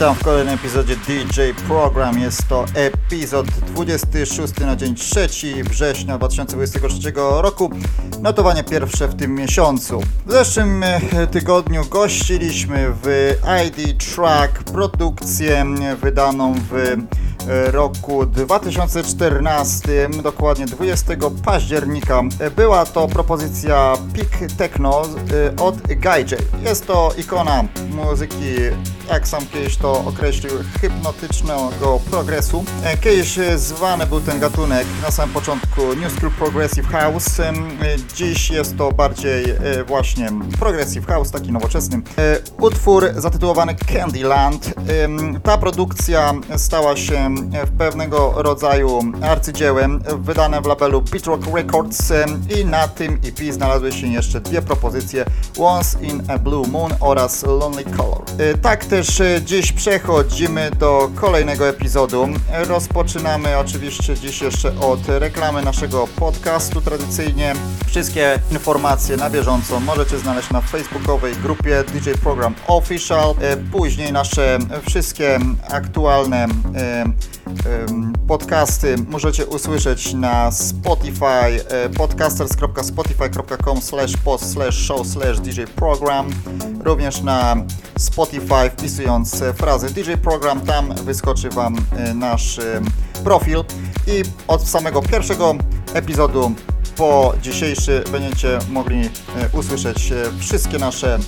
Witam w kolejnym epizodzie DJ Program. Jest to epizod 26 na dzień 3 września 2023 roku. Notowanie pierwsze w tym miesiącu. W zeszłym e, tygodniu gościliśmy w ID Track produkcję wydaną w e, roku 2014, dokładnie 20 października. Była to propozycja Peak Techno e, od Gaijay. Jest to ikona muzyki, jak sam kiedyś to określił, hipnotycznego progresu. E, Kiedyś e, zwany był ten gatunek na samym początku New School Progressive House. Dziś jest to bardziej e, właśnie Progressive House, taki nowoczesny. Utwór zatytułowany Candyland. Ta produkcja stała się pewnego rodzaju arcydziełem, wydane w labelu Beatrock Records em, i na tym EP znalazły się jeszcze dwie propozycje Once in a Blue Moon oraz Lonely Color. E, Tak też e, dziś przechodzimy do kolejnego epizodu. Rozpoczynamy oczywiście dziś jeszcze od reklamy naszego podcastu tradycyjnie. Wszystkie informacje na bieżąco możecie znaleźć na facebookowej grupie DJ Program Official. E, Później nasze wszystkie aktualne podcasty możecie usłyszeć na Spotify, e, podcasters.spotify.com slash post slash show slash DJ program również na Spotify wpisując frazę DJ program tam wyskoczy Wam e, nasz e, profil i od samego pierwszego epizodu po dzisiejszy będziecie mogli usłyszeć wszystkie nasze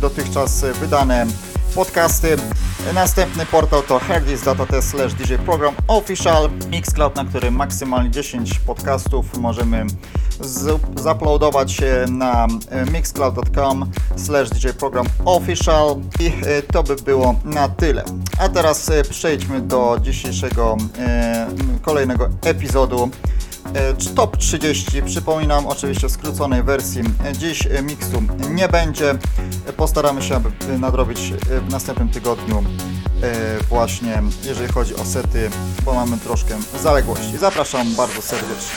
dotychczas wydane podcasty. Następny portal to herdis.t slash DJ program official Mixcloud, na którym maksymalnie 10 podcastów możemy zaploadować na e, mixcloud.com slash program official i e, to by było na tyle. A teraz e, przejdźmy do dzisiejszego kolejnego epizodu. E, Top 30, przypominam oczywiście w skróconej wersji. Dziś e, miksu nie będzie. E, Postaramy się, aby nadrobić w następnym tygodniu właśnie jeżeli chodzi o sety, bo mamy troszkę zaległości. Zapraszam bardzo serdecznie.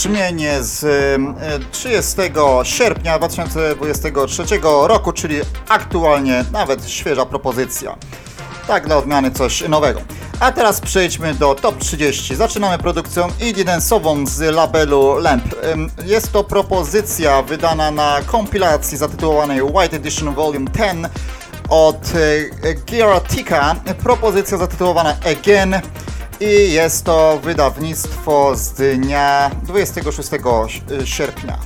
Brzmienie z e, 30 sierpnia 2023 roku, czyli aktualnie nawet świeża propozycja. Tak dla odmiany coś nowego. A teraz przejdźmy do top 30. Zaczynamy produkcją indie z labelu Lamp. Jest to propozycja wydana na kompilacji zatytułowanej White Edition Volume 10 od e, Giaratika. Propozycja zatytułowana Again. I jest to wydawnictwo z dnia 26 sierpnia.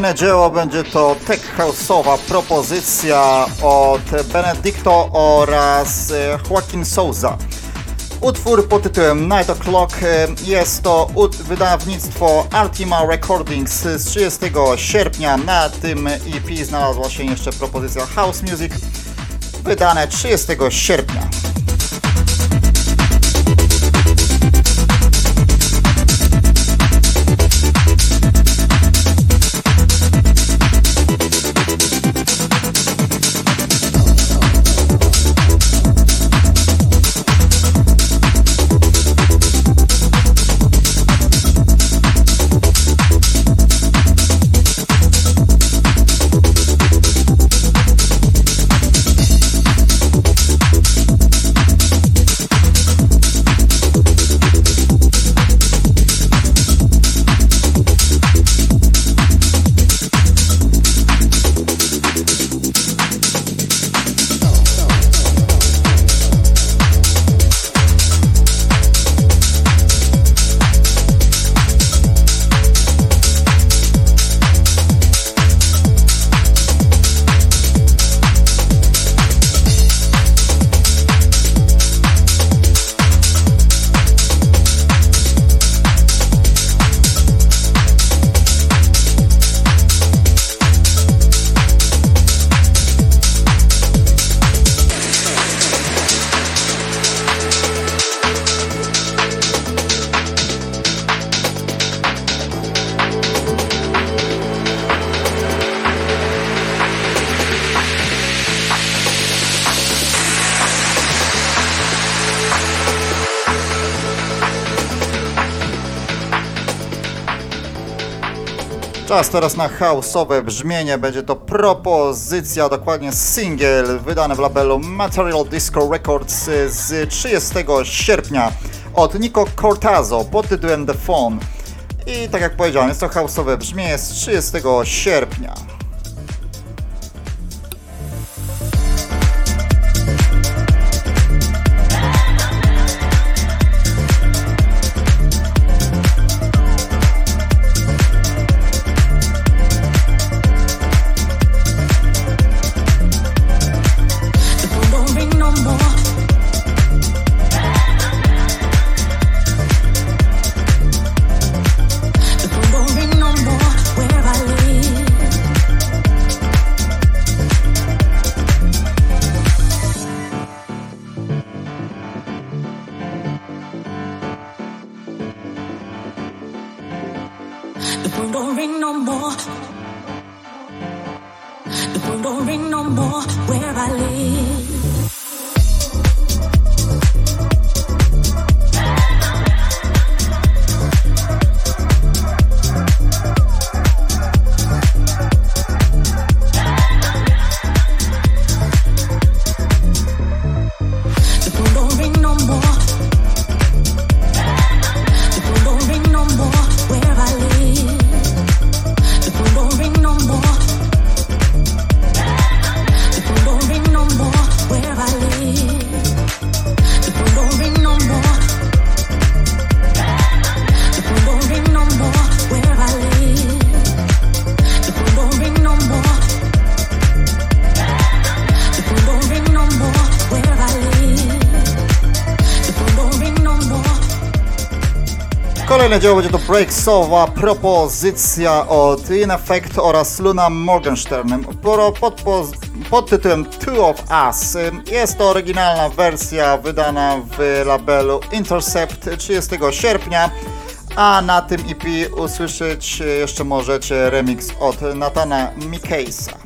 Kolejne dzieło będzie to tech house'owa propozycja od Benedicto oraz e, Joaquin Souza. Utwór pod tytułem Night O'Clock e, jest to wydawnictwo Ultima Recordings z 30 sierpnia. Na tym EP znalazła się jeszcze propozycja House Music wydane 30 sierpnia. Czas teraz na house'owe brzmienie. Będzie to propozycja, dokładnie single, wydany w labelu Material Disco Records z 30 sierpnia od Nico Cortazo pod tytułem The Phone. I tak jak powiedziałem, jest to house'owe brzmienie z 30 sierpnia. The phone don't ring no more. The phone don't ring no more where I live. Kolejne dzieło będzie to Breaksowa propozycja od In Effect oraz Luna Morgensternem pod, pod tytułem Two of Us. Jest to oryginalna wersja wydana w labelu Intercept 30 sierpnia, a na tym EP usłyszeć jeszcze możecie remix od Natana Mikasa.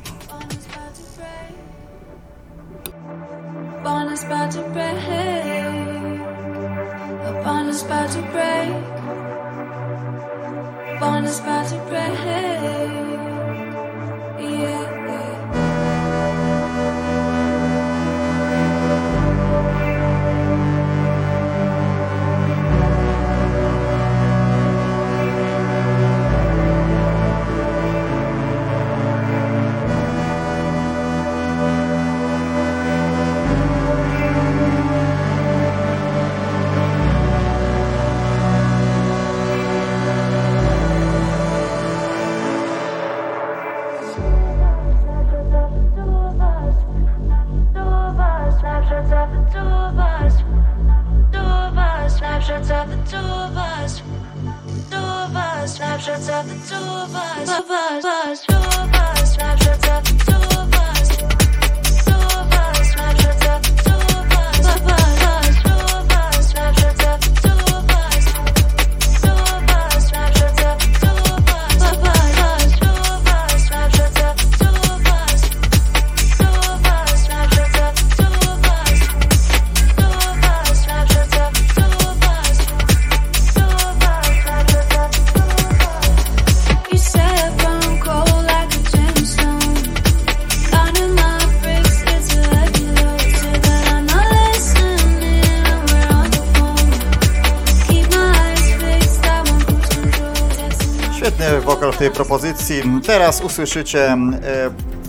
Propozycji. Teraz usłyszycie e,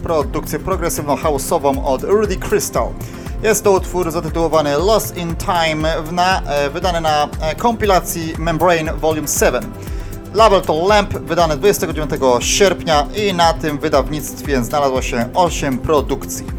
produkcję progresywno-house'ową od Rudy Crystal. Jest to utwór zatytułowany Lost in Time, na, e, wydany na e, kompilacji Membrane Volume 7. Label to Lamp, wydany 29 sierpnia i na tym wydawnictwie znalazło się 8 produkcji.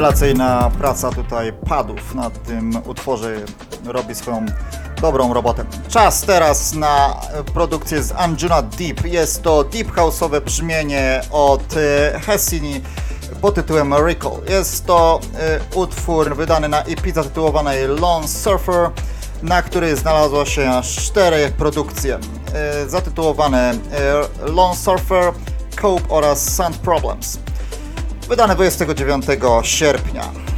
Rewelacyjna praca tutaj padów na tym utworze robi swoją dobrą robotę. Czas teraz na produkcję z Anjuna Deep. Jest to deep house'owe brzmienie od e, Hessini pod tytułem Recall. Jest to e, utwór wydany na EP zatytułowanej Lone Surfer, na który znalazło się aż cztery produkcje e, zatytułowane Lone Surfer, Cope oraz Sound Problems wydane 29 sierpnia.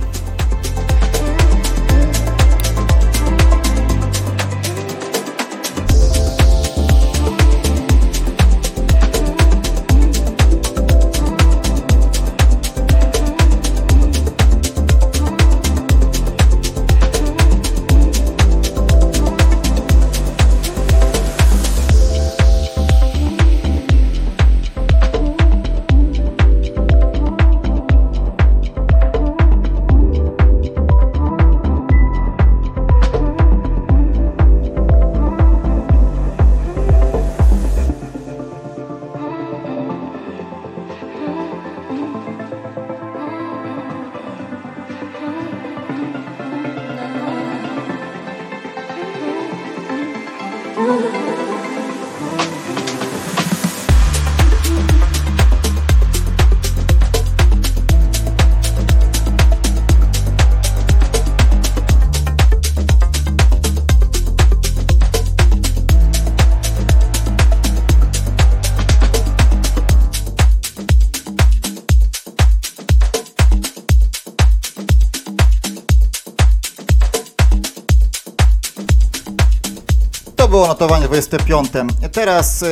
25. Teraz e,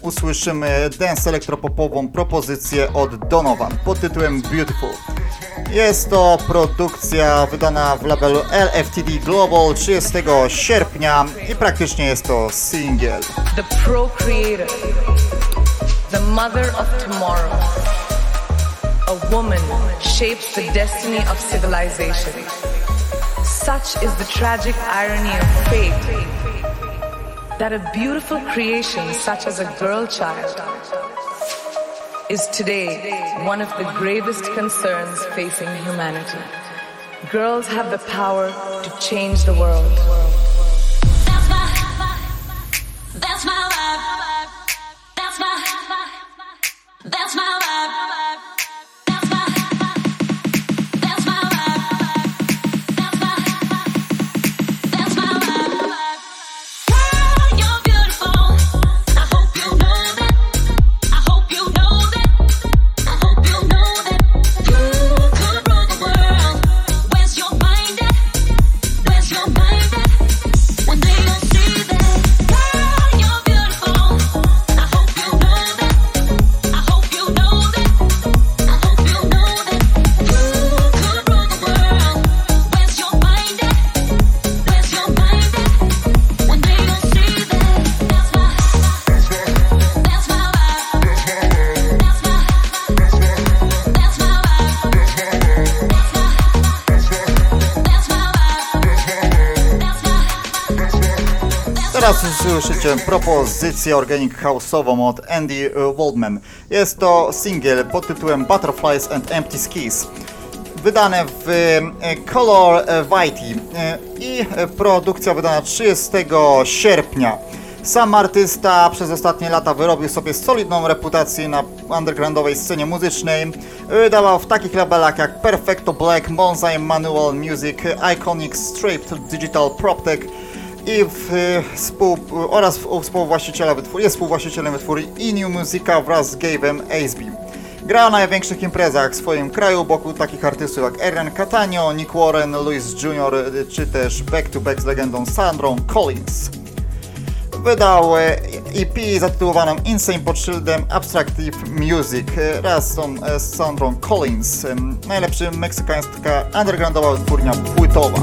usłyszymy dance elektropopową propozycję od Donovan pod tytułem Beautiful. Jest to produkcja wydana w labelu LFTD Global 30 sierpnia i praktycznie jest to single. the procreator, the mother of tomorrow. A woman shapes the destiny of civilization. Such is the tragic irony of fate that a beautiful creation such as a girl child is today one of the gravest concerns facing humanity. Girls have the power to change the world. Teraz usłyszycie propozycję organic house'ową od Andy e, Waldman. Jest to single pod tytułem Butterflies and Empty Skis. Wydane w e, Color Whitey e, i produkcja wydana 30 sierpnia. Sam artysta przez ostatnie lata wyrobił sobie solidną reputację na undergroundowej scenie muzycznej. Wydawał w takich labelach jak Perfecto Black, Bonsai Manual Music, Iconic Straight Digital PropTech i w, e, współ, oraz w- współwłaściciela wytwór, jest współwłaścicielem wytwór i New Musica wraz z Gabe'em Aceby. Gra na największych imprezach w swoim kraju wokół takich artystów jak Aaron Catania, Nick Warren, Louis Jr. e, czy też back to back z legendą Sandrą Collins. Wydał e, EP zatytułowaną Insane pod szyldem Abstractive Music e, wraz z, e, Sandrą Collins, najlepszy meksykańska undergroundowa wytwórnia płytowa.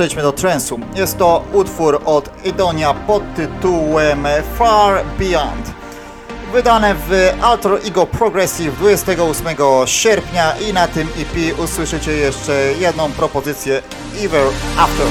Przejdźmy do transu. Jest to utwór od Edonia pod tytułem Far Beyond. Wydane w Alter Ego Progressive 28 sierpnia i na tym EP usłyszycie jeszcze jedną propozycję Ever After.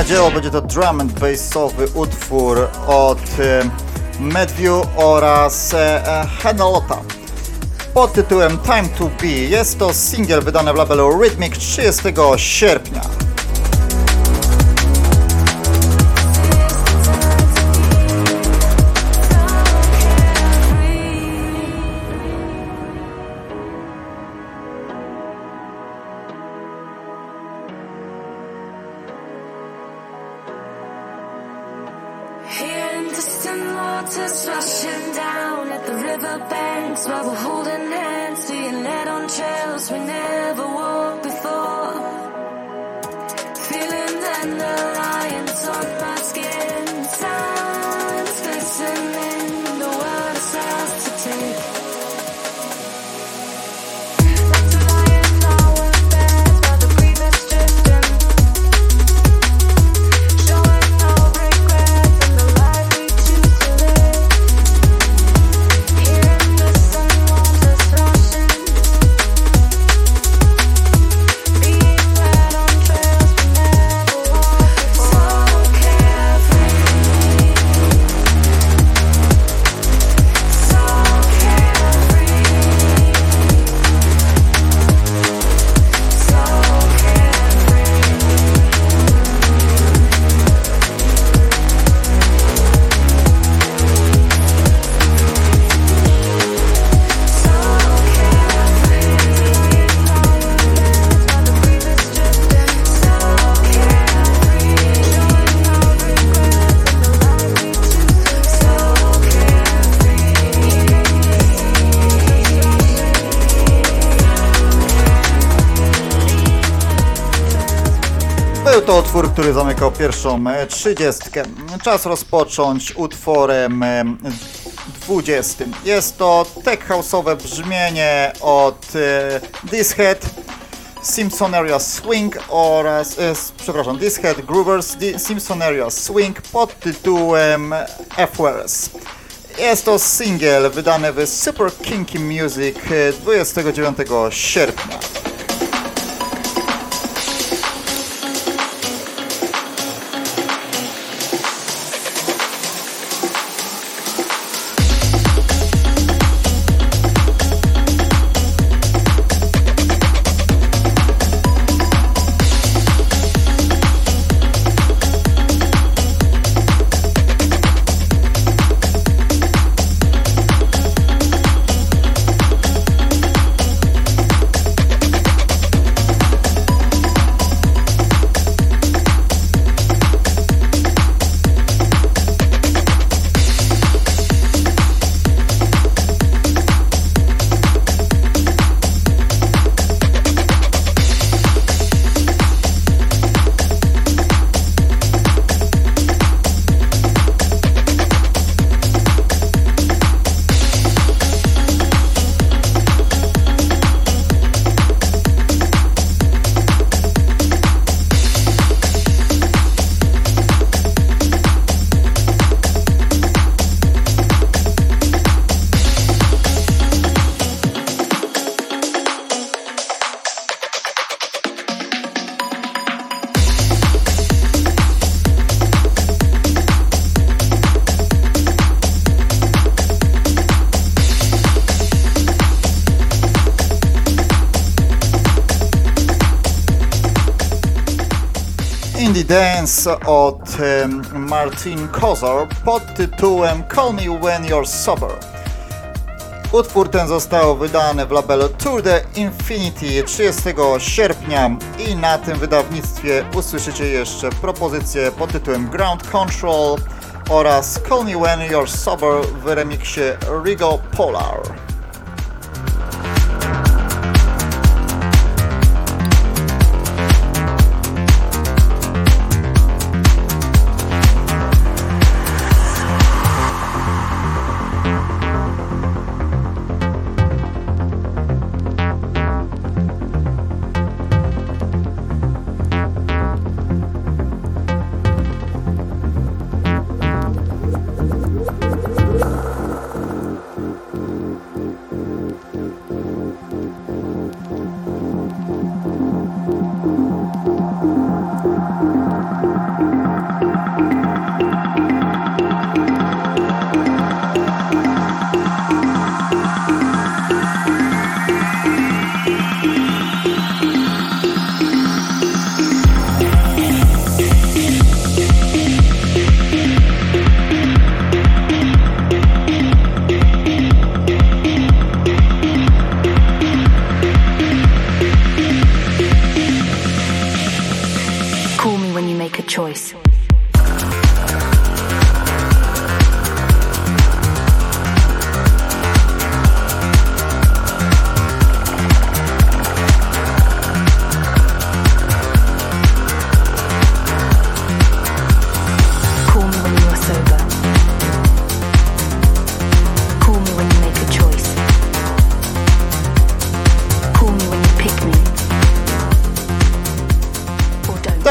Kolejne dzieło będzie to drum and bassowy utwór od e, Medview oraz e, Henalota pod tytułem Time to Be. Jest to singiel wydany w labelu Rhythmic 30 sierpnia. Pierwszą e, trzydziestkę. Czas rozpocząć utworem e, dwudziestym. Jest to tech house'owe brzmienie od e, Dishead, Simpsonaria Swing oraz, e, przepraszam, Dishead Groovers, Di- Simpsonaria Swing pod tytułem F-Wells. Jest to singiel wydany w Super Kinky Music e, 29 sierpnia. Dance od Martin Kozor pod tytułem Call Me When You're Sober. Utwór ten został wydany w labelu Tour de Infinity 30 sierpnia i na tym wydawnictwie usłyszycie jeszcze propozycję pod tytułem Ground Control oraz Call Me When You're Sober w remiksie Rigo Polar.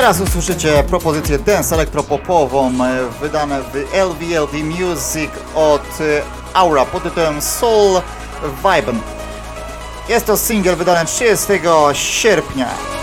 Teraz usłyszycie propozycję dance elektropopową e, wydane w LVLV Music od e, Aura pod tytułem Soul Vibe. Jest to single wydany 30 sierpnia.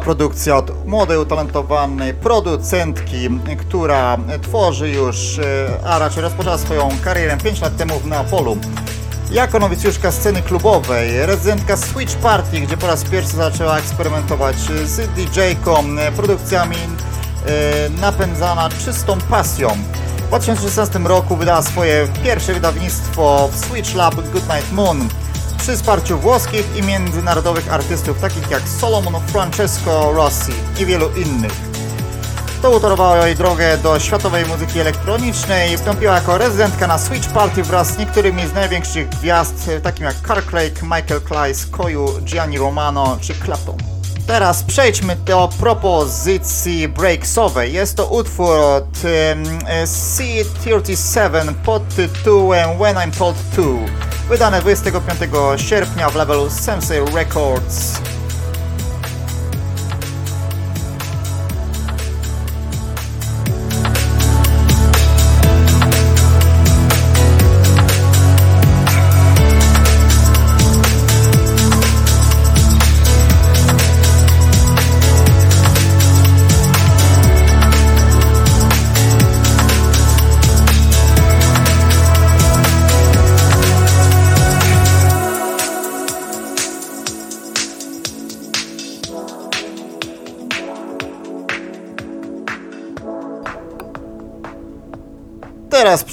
Produkcja od młodej, utalentowanej producentki, która tworzy już, e, a raczej rozpoczęła swoją karierę 5 lat temu w Neapolu. Jako nowicjuszka sceny klubowej, rezydentka Switch Party, gdzie po raz pierwszy zaczęła eksperymentować z DJ-ką, e, produkcjami e, napędzana czystą pasją. W 2016 roku wydała swoje pierwsze wydawnictwo w Switch Lab Goodnight Moon przy wsparciu włoskich i międzynarodowych artystów takich jak Solomon Francesco Rossi i wielu innych. To utorowało jej drogę do światowej muzyki elektronicznej. Wstąpiła jako rezydentka na Switch Party wraz z niektórymi z największych gwiazd, takimi jak Carl Craig, Michael Kleiss, Koyu, Gianni Romano czy Clapton. Teraz przejdźmy do propozycji breaksowej. Jest to utwór od um, C37 pod tytułem When I'm Told To, wydane 25 sierpnia w labelu Sensei Records.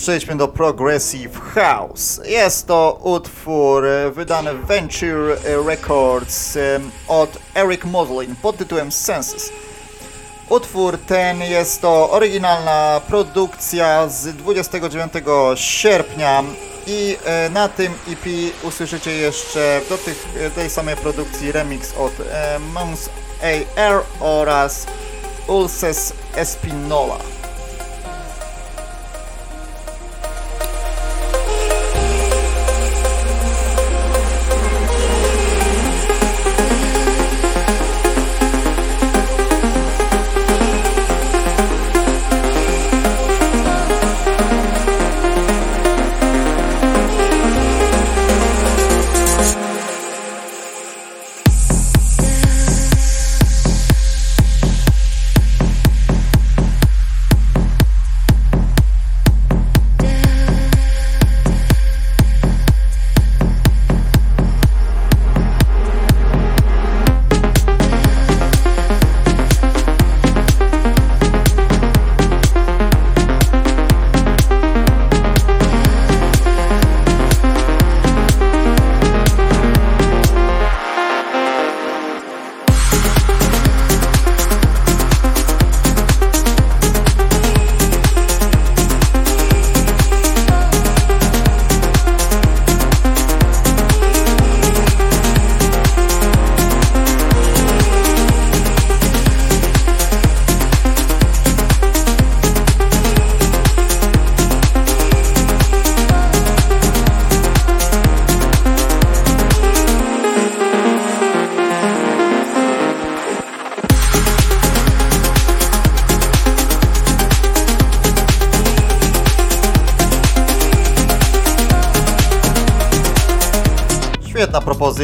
Przejdźmy do Progressive House. Jest to utwór e, wydany w Venture Records e, od Eric Moslin pod tytułem Senses. Utwór ten jest to oryginalna produkcja z 29 sierpnia i e, na tym EP usłyszycie jeszcze do tych, tej samej produkcji remix od Mons AR oraz Ulces Espinola.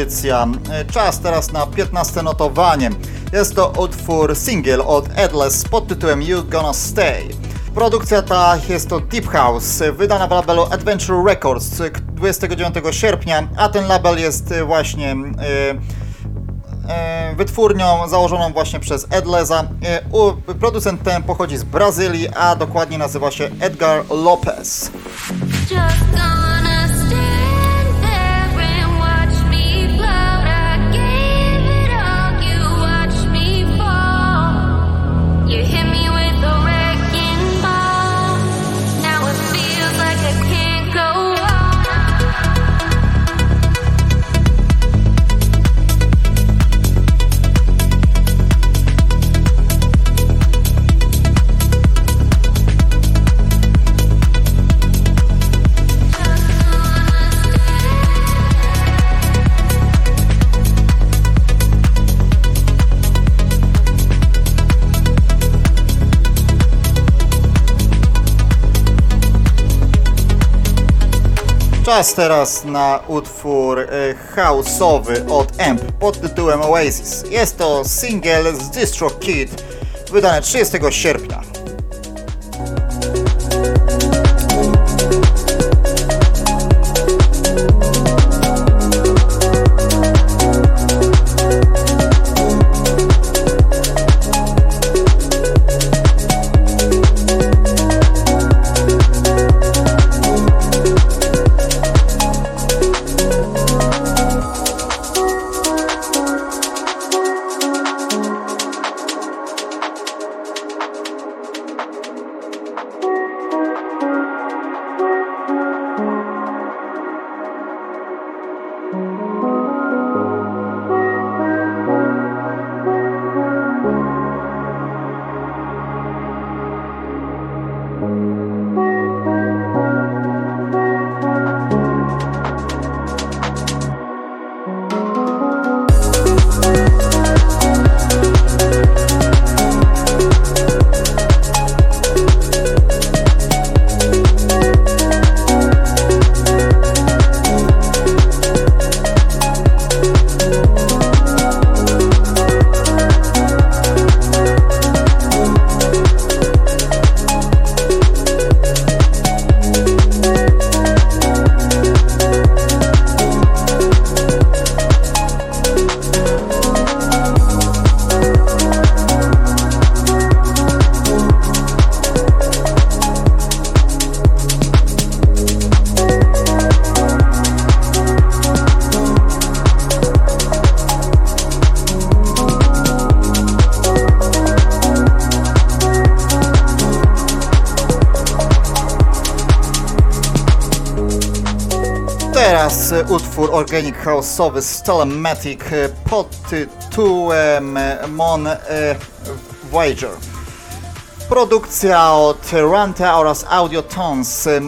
Propozycja. E, Czas teraz na 15 notowanie. Jest to utwór single od Edless pod tytułem You Gonna Stay. Produkcja ta jest to Deep House, wydana w labelu Adventure Records 29 sierpnia, a ten label jest e, właśnie e, wytwórnią założoną właśnie przez Edleza. Producent ten pochodzi z Brazylii, a dokładnie nazywa się Edgar Lopez. Czas teraz na utwór e, house'owy od Amp pod tytułem Oasis. Jest to single z DistroKid, wydane 30 sierpnia. House'owy Stalematic e, pod tytułem e, Mon e, Voyager. Produkcja od Ranta oraz Audiotones e,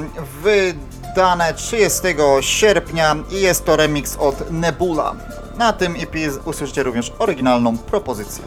wydane 30 sierpnia i jest to remix od Nebula. Na tym EP usłyszycie również oryginalną propozycję.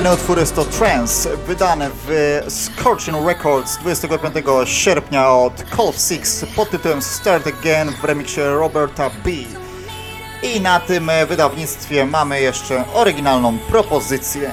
Kolejny utwór jest to Trance, wydany w Scorching Records 25 sierpnia od of Six pod tytułem Start Again w remiksie Roberta B. I na tym wydawnictwie mamy jeszcze oryginalną propozycję.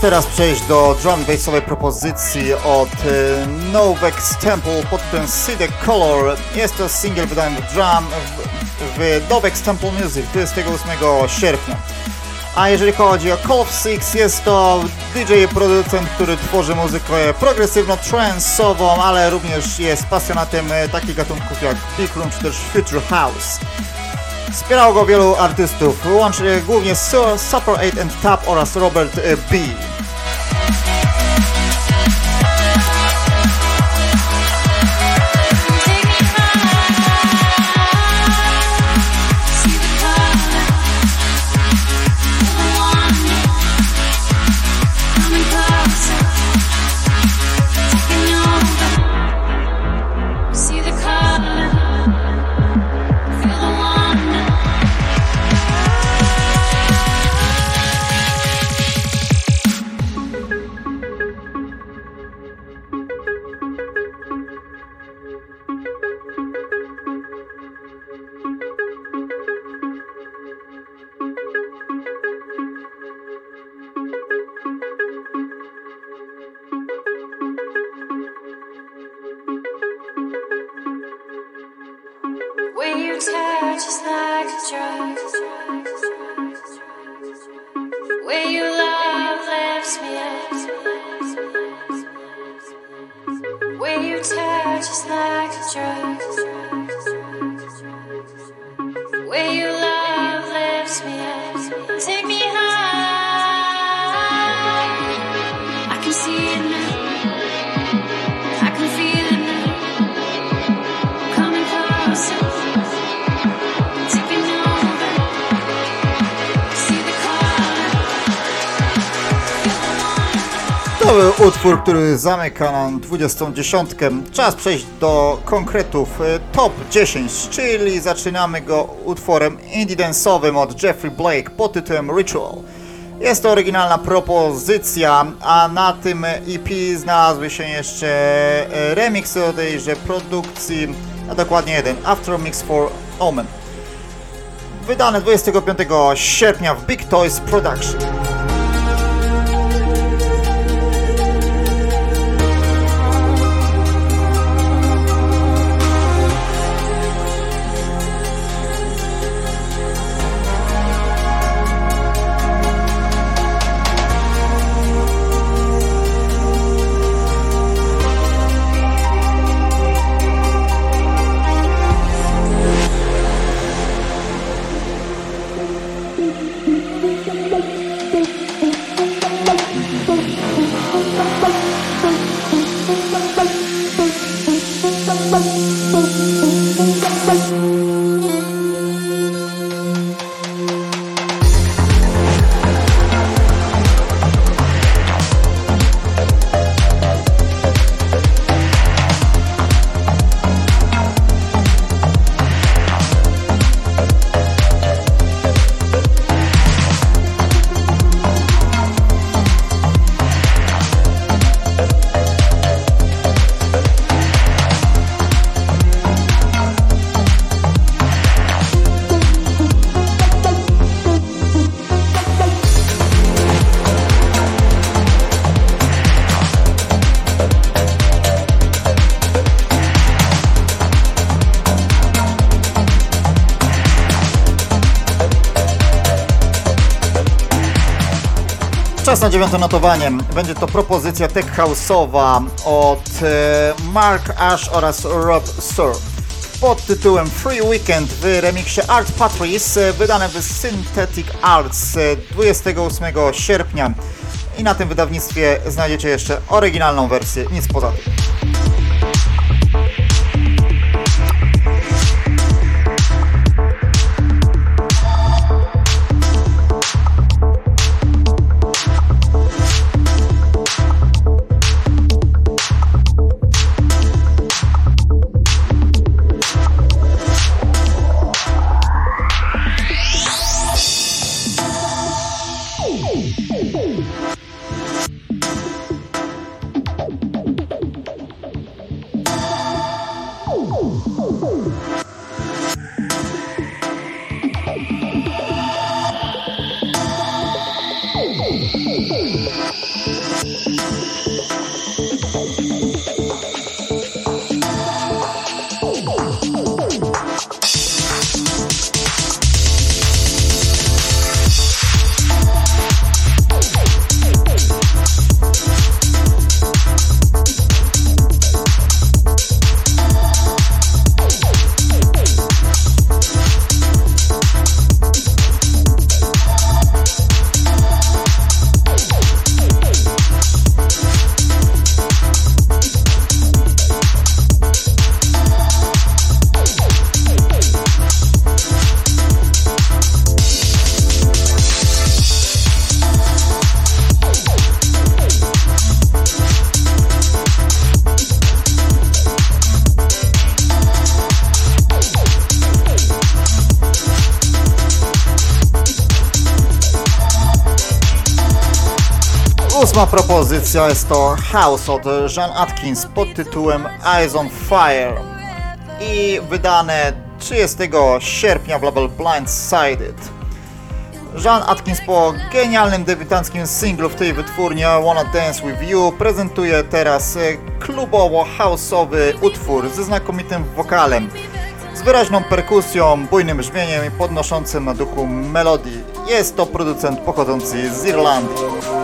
Teraz przejść do drum bassowej propozycji od e, Novex Temple pod See the Color. Jest to single wydany w drum w, w Novex Temple Music 28 sierpnia. A jeżeli chodzi o Call of Six, jest to DJ producent, który tworzy muzykę progresywno-trance'ową, ale również jest pasjonatem e, takich gatunków jak Big Room czy też Future House. Wspierało go wielu artystów, łącznie głównie Su- Super 8 and Tap oraz Robert e, B. To utwór, który zamyka nam 2010. Czas przejść do konkretów e, top 10, czyli zaczynamy go utworem indie dance'owym od Jeffrey Blake pod tytułem Ritual. Jest to oryginalna propozycja, a na tym EP znalazły się jeszcze e, remixy o tejże produkcji, a dokładnie jeden, After Mix for Omen. Wydane 25 sierpnia w Big Toys Production. 29 notowaniem będzie to propozycja tech house'owa od e, Mark Ash oraz Rob Sur pod tytułem Free Weekend w remiksie Art Patrice e, wydane w Synthetic Arts e, 28 sierpnia i na tym wydawnictwie znajdziecie jeszcze oryginalną wersję, nic poza tym. Ósma propozycja jest to House od Jean Atkins pod tytułem Eyes on Fire i wydane 30 sierpnia w label Blindsided. Jean Atkins po genialnym debiutanckim singlu w tej wytwórni Wanna Dance With You prezentuje teraz klubowo-houseowy utwór ze znakomitym wokalem, z wyraźną perkusją, bujnym brzmieniem i podnoszącym na duchu melodii. Jest to producent pochodzący z Irlandii.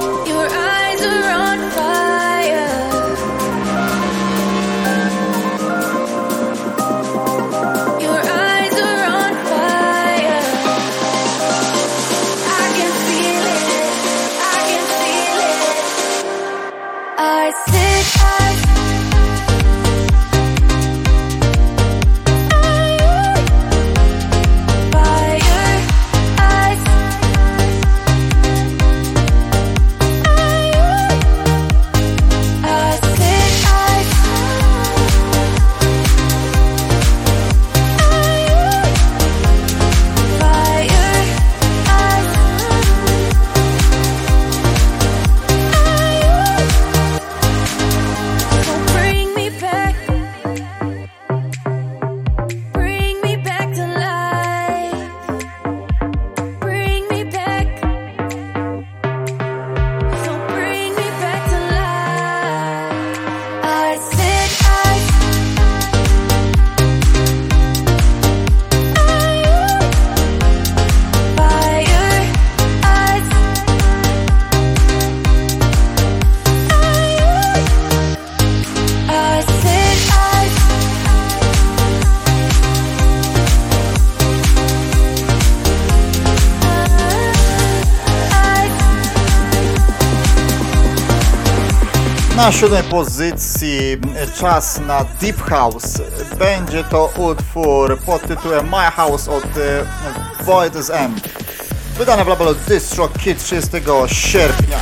Na siódmej pozycji czas na Deep House. Będzie to utwór pod tytułem My House od e, Void M. Wydane w labelu Distro Kid 30 sierpnia.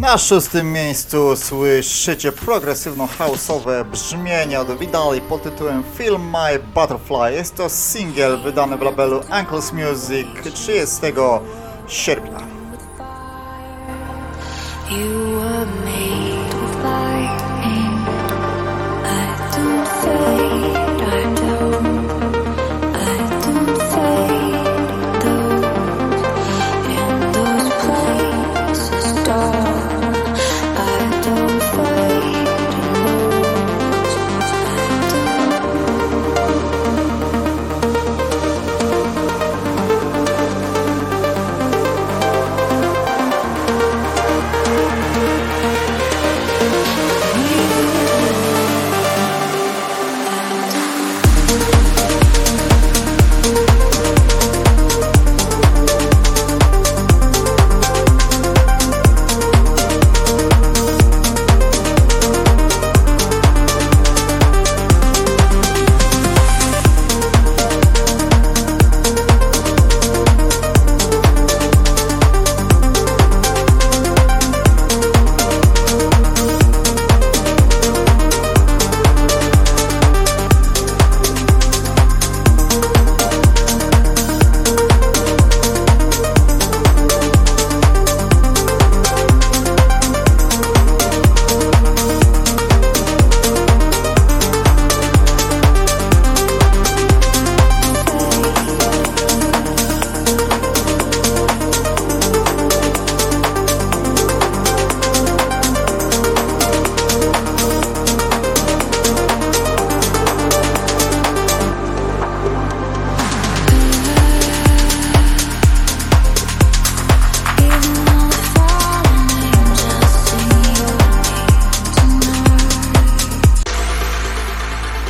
Na szóstym miejscu słyszycie progresywno-houseowe brzmienie od Vidali pod tytułem Film My Butterfly. Jest to single wydany w labelu Uncle's Music 30 sierpnia.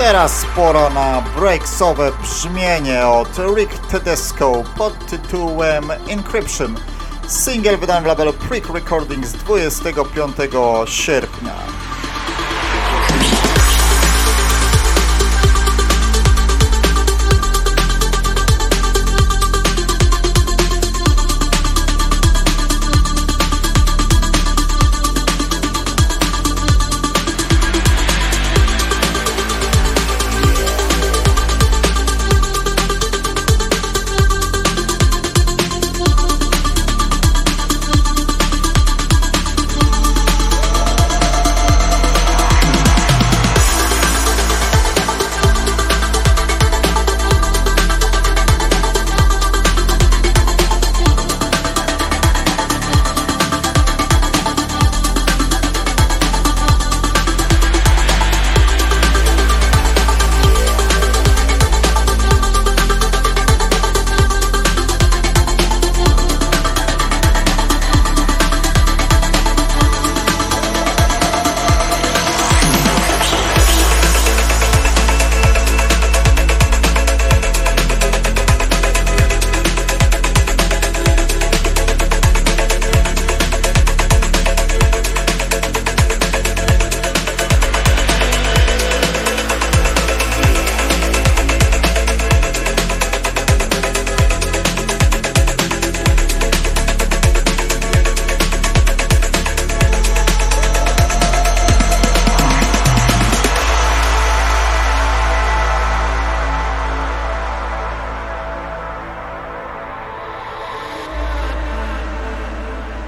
Teraz pora na breaksowe brzmienie od Rick Tedesco pod tytułem Encryption. Single wydany w labelu Prick Recordings 25 sierpnia.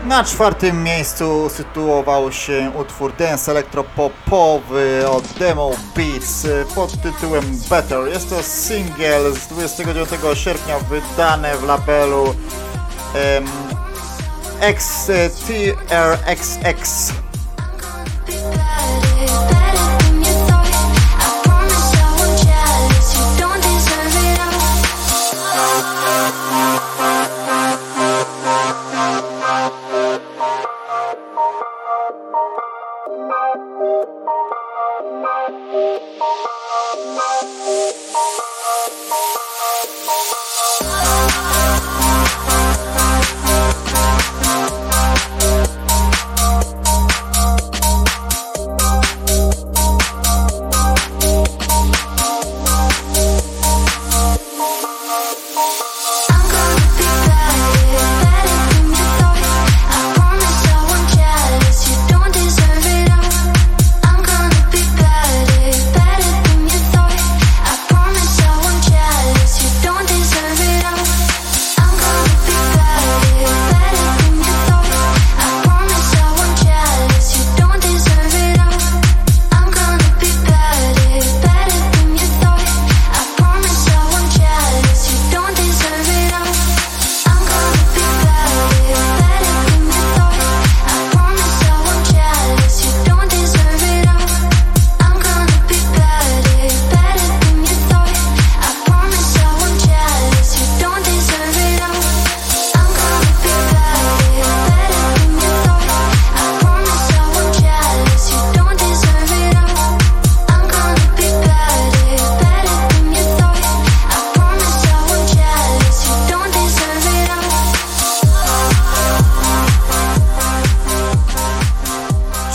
Na czwartym miejscu usytuował się utwór dance elektropopowy od Demo Beats pod tytułem Better. Jest to single z 29 sierpnia wydane w labelu um, XTRXX.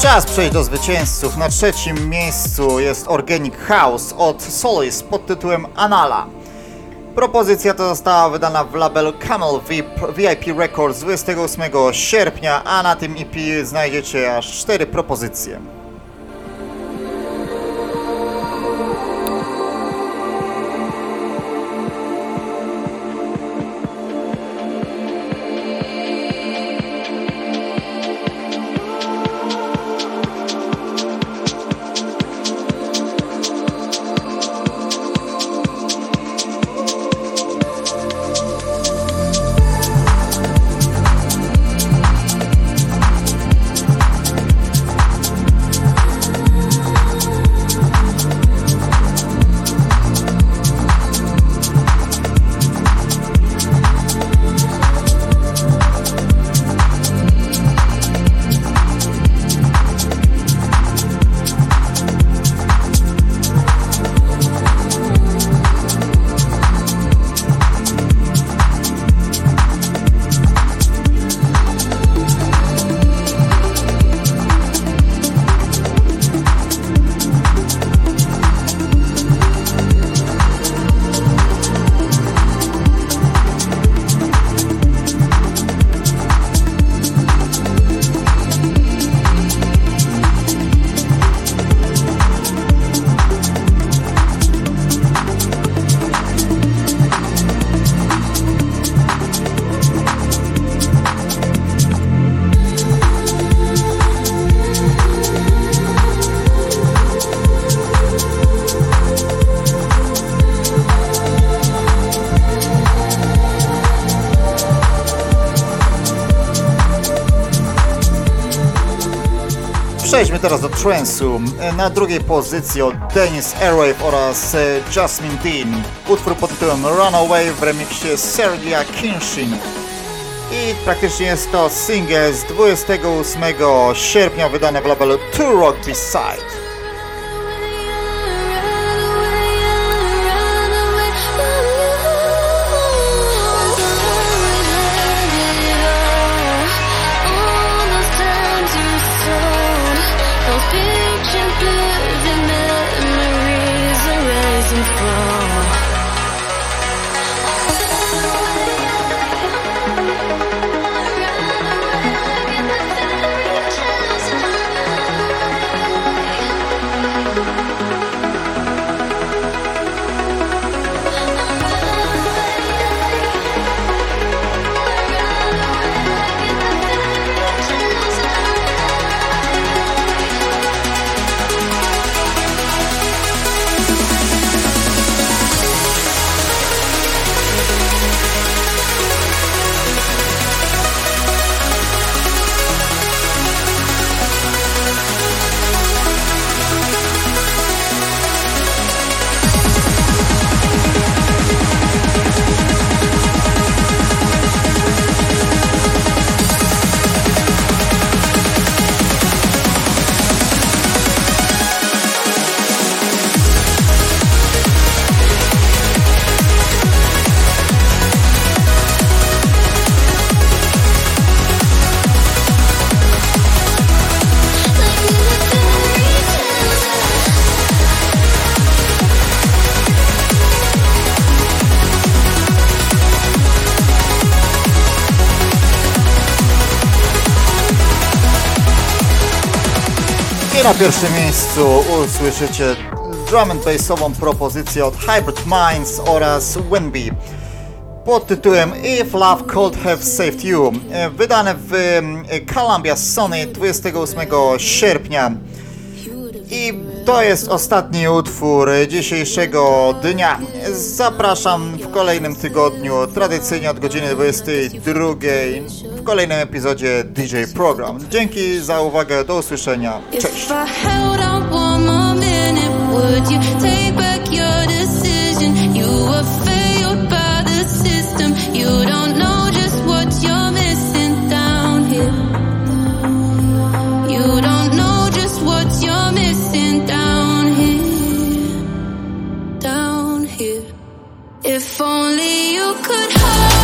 Czas przejść do zwycięzców. Na trzecim miejscu jest Organic House od Solis pod tytułem Anala. Propozycja ta została wydana w labelu Camel VIP Records 28 sierpnia, a na tym EP znajdziecie aż 4 propozycje. Przejdźmy teraz do trance'u. Na drugiej pozycji od Dennis Airwave oraz e, Jasmine Dean. Utwór pod tytułem Runaway w remiksie Sergia Kinshin. I praktycznie jest to single z 28 sierpnia wydany w labelu Two Rock Beside. Na pierwszym miejscu usłyszycie drum and bassową propozycję od Hybrid Minds oraz Winby pod tytułem If Love Could Have Saved You, wydane w Columbia Sony 28 sierpnia. I to jest ostatni utwór dzisiejszego dnia. Zapraszam w kolejnym tygodniu, tradycyjnie od godziny 22 w kolejnym epizodzie DJ Program. Dzięki za uwagę, do usłyszenia. Cześć! If only you could hold